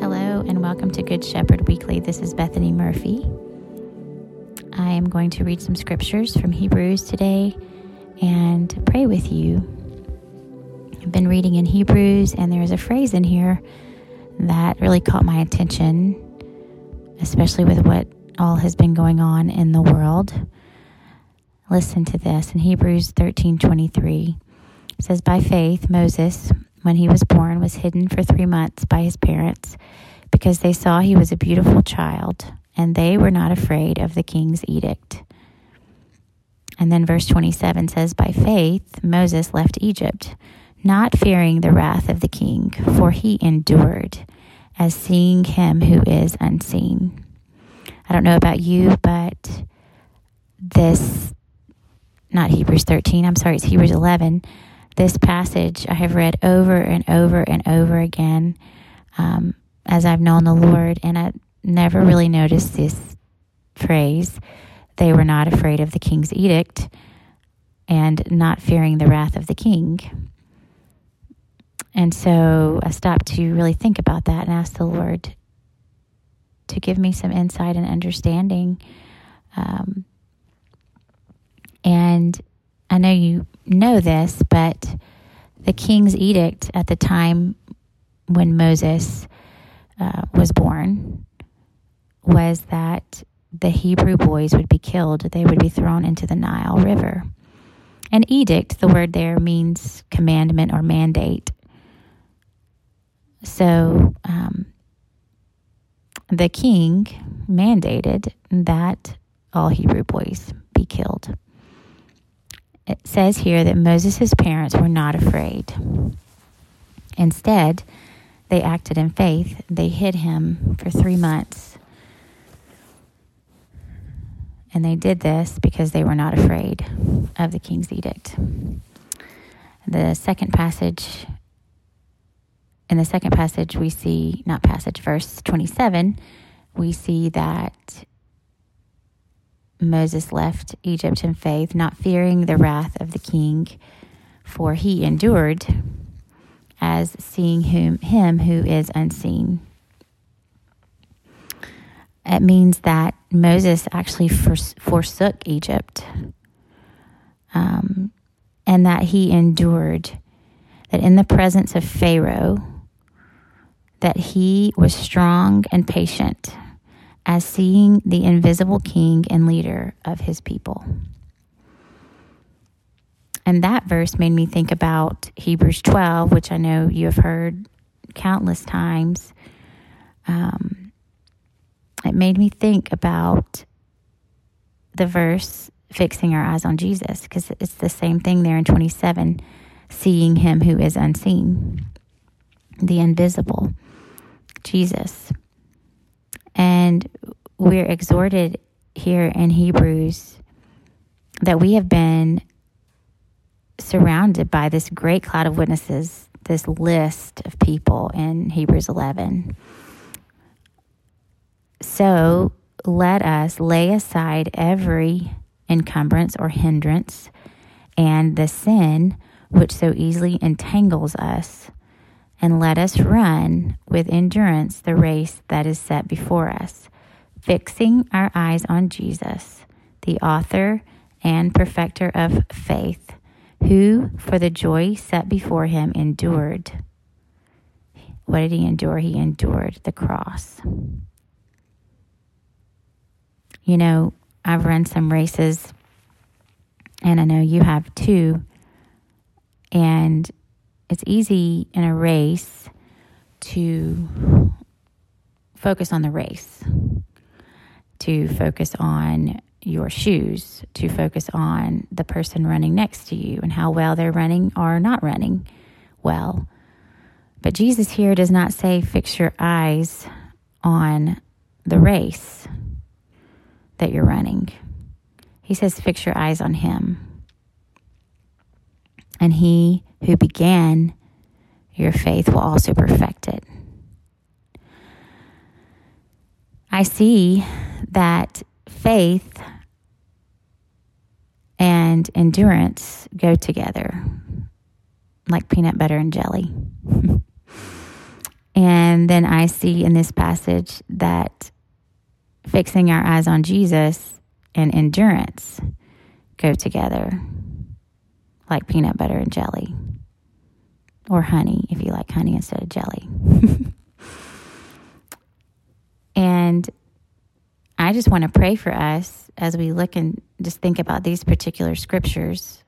Hello, and welcome to Good Shepherd Weekly. This is Bethany Murphy. I am going to read some scriptures from Hebrews today and pray with you. I've been reading in Hebrews, and there's a phrase in here that really caught my attention, especially with what all has been going on in the world. Listen to this in Hebrews 13:23. It says by faith Moses when he was born was hidden for 3 months by his parents because they saw he was a beautiful child and they were not afraid of the king's edict. And then verse 27 says by faith Moses left Egypt not fearing the wrath of the king for he endured as seeing him who is unseen. I don't know about you, but this, not Hebrews 13, I'm sorry, it's Hebrews 11. This passage I have read over and over and over again um, as I've known the Lord, and I never really noticed this phrase. They were not afraid of the king's edict and not fearing the wrath of the king. And so I stopped to really think about that and ask the Lord to give me some insight and understanding. Um, and I know you know this, but the king's edict at the time when Moses uh, was born was that the Hebrew boys would be killed, they would be thrown into the Nile River. An edict, the word there means commandment or mandate. So um, the king mandated that all Hebrew boys be killed. It says here that Moses' parents were not afraid. Instead, they acted in faith. They hid him for three months. And they did this because they were not afraid of the king's edict. The second passage in the second passage, we see, not passage, verse 27, we see that Moses left Egypt in faith, not fearing the wrath of the king, for he endured as seeing him, him who is unseen. It means that Moses actually forsook Egypt um, and that he endured, that in the presence of Pharaoh, that he was strong and patient as seeing the invisible king and leader of his people. And that verse made me think about Hebrews 12, which I know you have heard countless times. Um, it made me think about the verse fixing our eyes on Jesus because it's the same thing there in 27 seeing him who is unseen, the invisible. Jesus. And we're exhorted here in Hebrews that we have been surrounded by this great cloud of witnesses, this list of people in Hebrews 11. So let us lay aside every encumbrance or hindrance and the sin which so easily entangles us and let us run with endurance the race that is set before us, fixing our eyes on Jesus, the author and perfecter of faith, who, for the joy set before him, endured. What did he endure? He endured the cross. You know, I've run some races, and I know you have too. And it's easy in a race to focus on the race, to focus on your shoes, to focus on the person running next to you and how well they're running or not running well. But Jesus here does not say, fix your eyes on the race that you're running. He says, fix your eyes on Him. And He who began your faith will also perfect it. I see that faith and endurance go together like peanut butter and jelly. And then I see in this passage that fixing our eyes on Jesus and endurance go together like peanut butter and jelly, or honey if you like honey instead of jelly. and I just want to pray for us as we look and just think about these particular scriptures.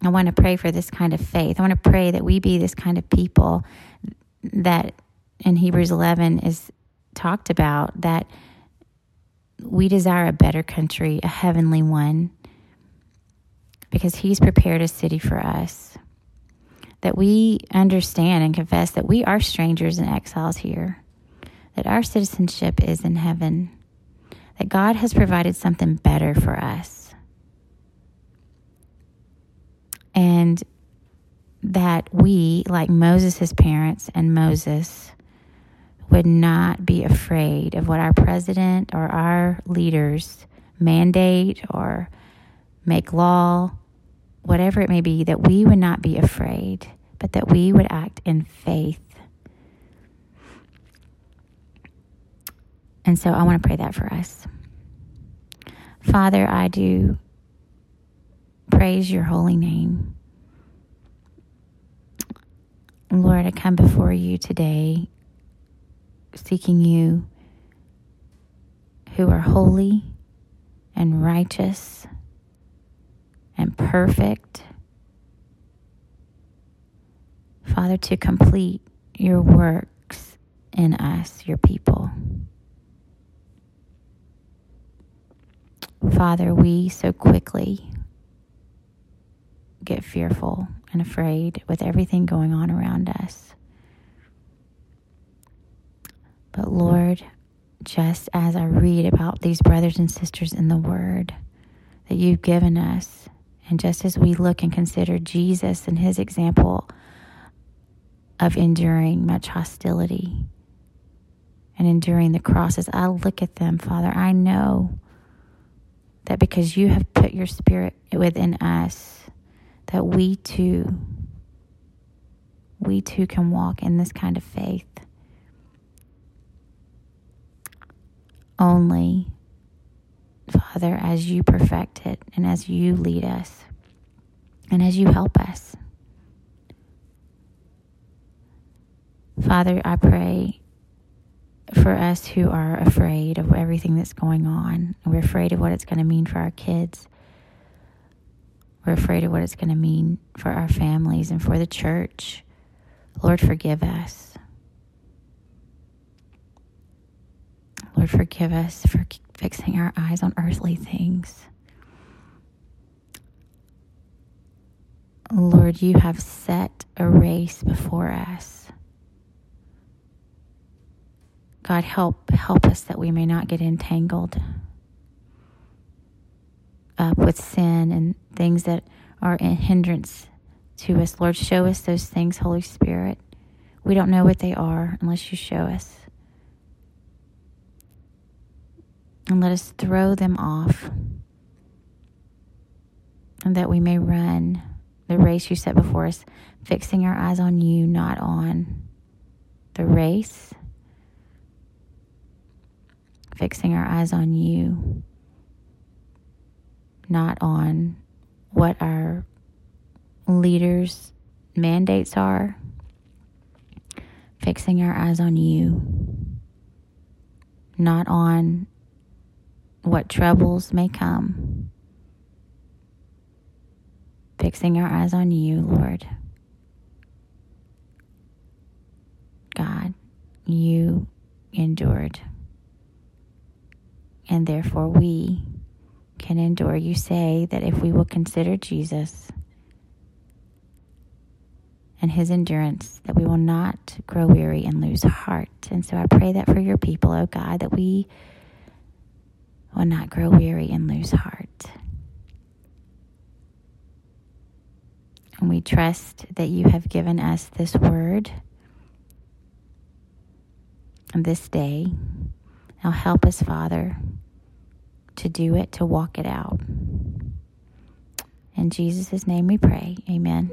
I want to pray for this kind of faith. I want to pray that we be this kind of people that in Hebrews 11 is talked about that we desire a better country, a heavenly one, because He's prepared a city for us. That we understand and confess that we are strangers and exiles here, that our citizenship is in heaven, that God has provided something better for us. And that we, like Moses' parents and Moses, would not be afraid of what our president or our leaders mandate or make law, whatever it may be, that we would not be afraid, but that we would act in faith. And so I want to pray that for us. Father, I do praise your holy name. Lord, I come before you today seeking you who are holy and righteous and perfect. Father, to complete your works in us, your people. Father, we so quickly get fearful and afraid with everything going on around us. But Lord, just as I read about these brothers and sisters in the Word that you've given us, and just as we look and consider Jesus and his example of enduring much hostility and enduring the crosses, I look at them, Father, I know that because you have put your spirit within us, that we too, we too can walk in this kind of faith. Only, Father, as you perfect it and as you lead us and as you help us. Father, I pray for us who are afraid of everything that's going on. We're afraid of what it's going to mean for our kids. We're afraid of what it's going to mean for our families and for the church. Lord, forgive us. Lord, forgive us for fixing our eyes on earthly things. Lord, you have set a race before us. God, help help us that we may not get entangled up with sin and things that are a hindrance to us. Lord, show us those things, Holy Spirit. We don't know what they are unless you show us. And let us throw them off, and that we may run the race you set before us, fixing our eyes on you, not on the race. Fixing our eyes on you, not on what our leaders' mandates are, fixing our eyes on you, not on what troubles may come, fixing our eyes on you, Lord. God, you endured and therefore we can endure. You say that if we will consider Jesus and his endurance, that we will not grow weary and lose heart. And so I pray that for your people, oh God, that we will not grow weary and lose heart. And we trust that you have given us this word this day. Now help us, Father, to do it, to walk it out. In Jesus' name we pray. Amen.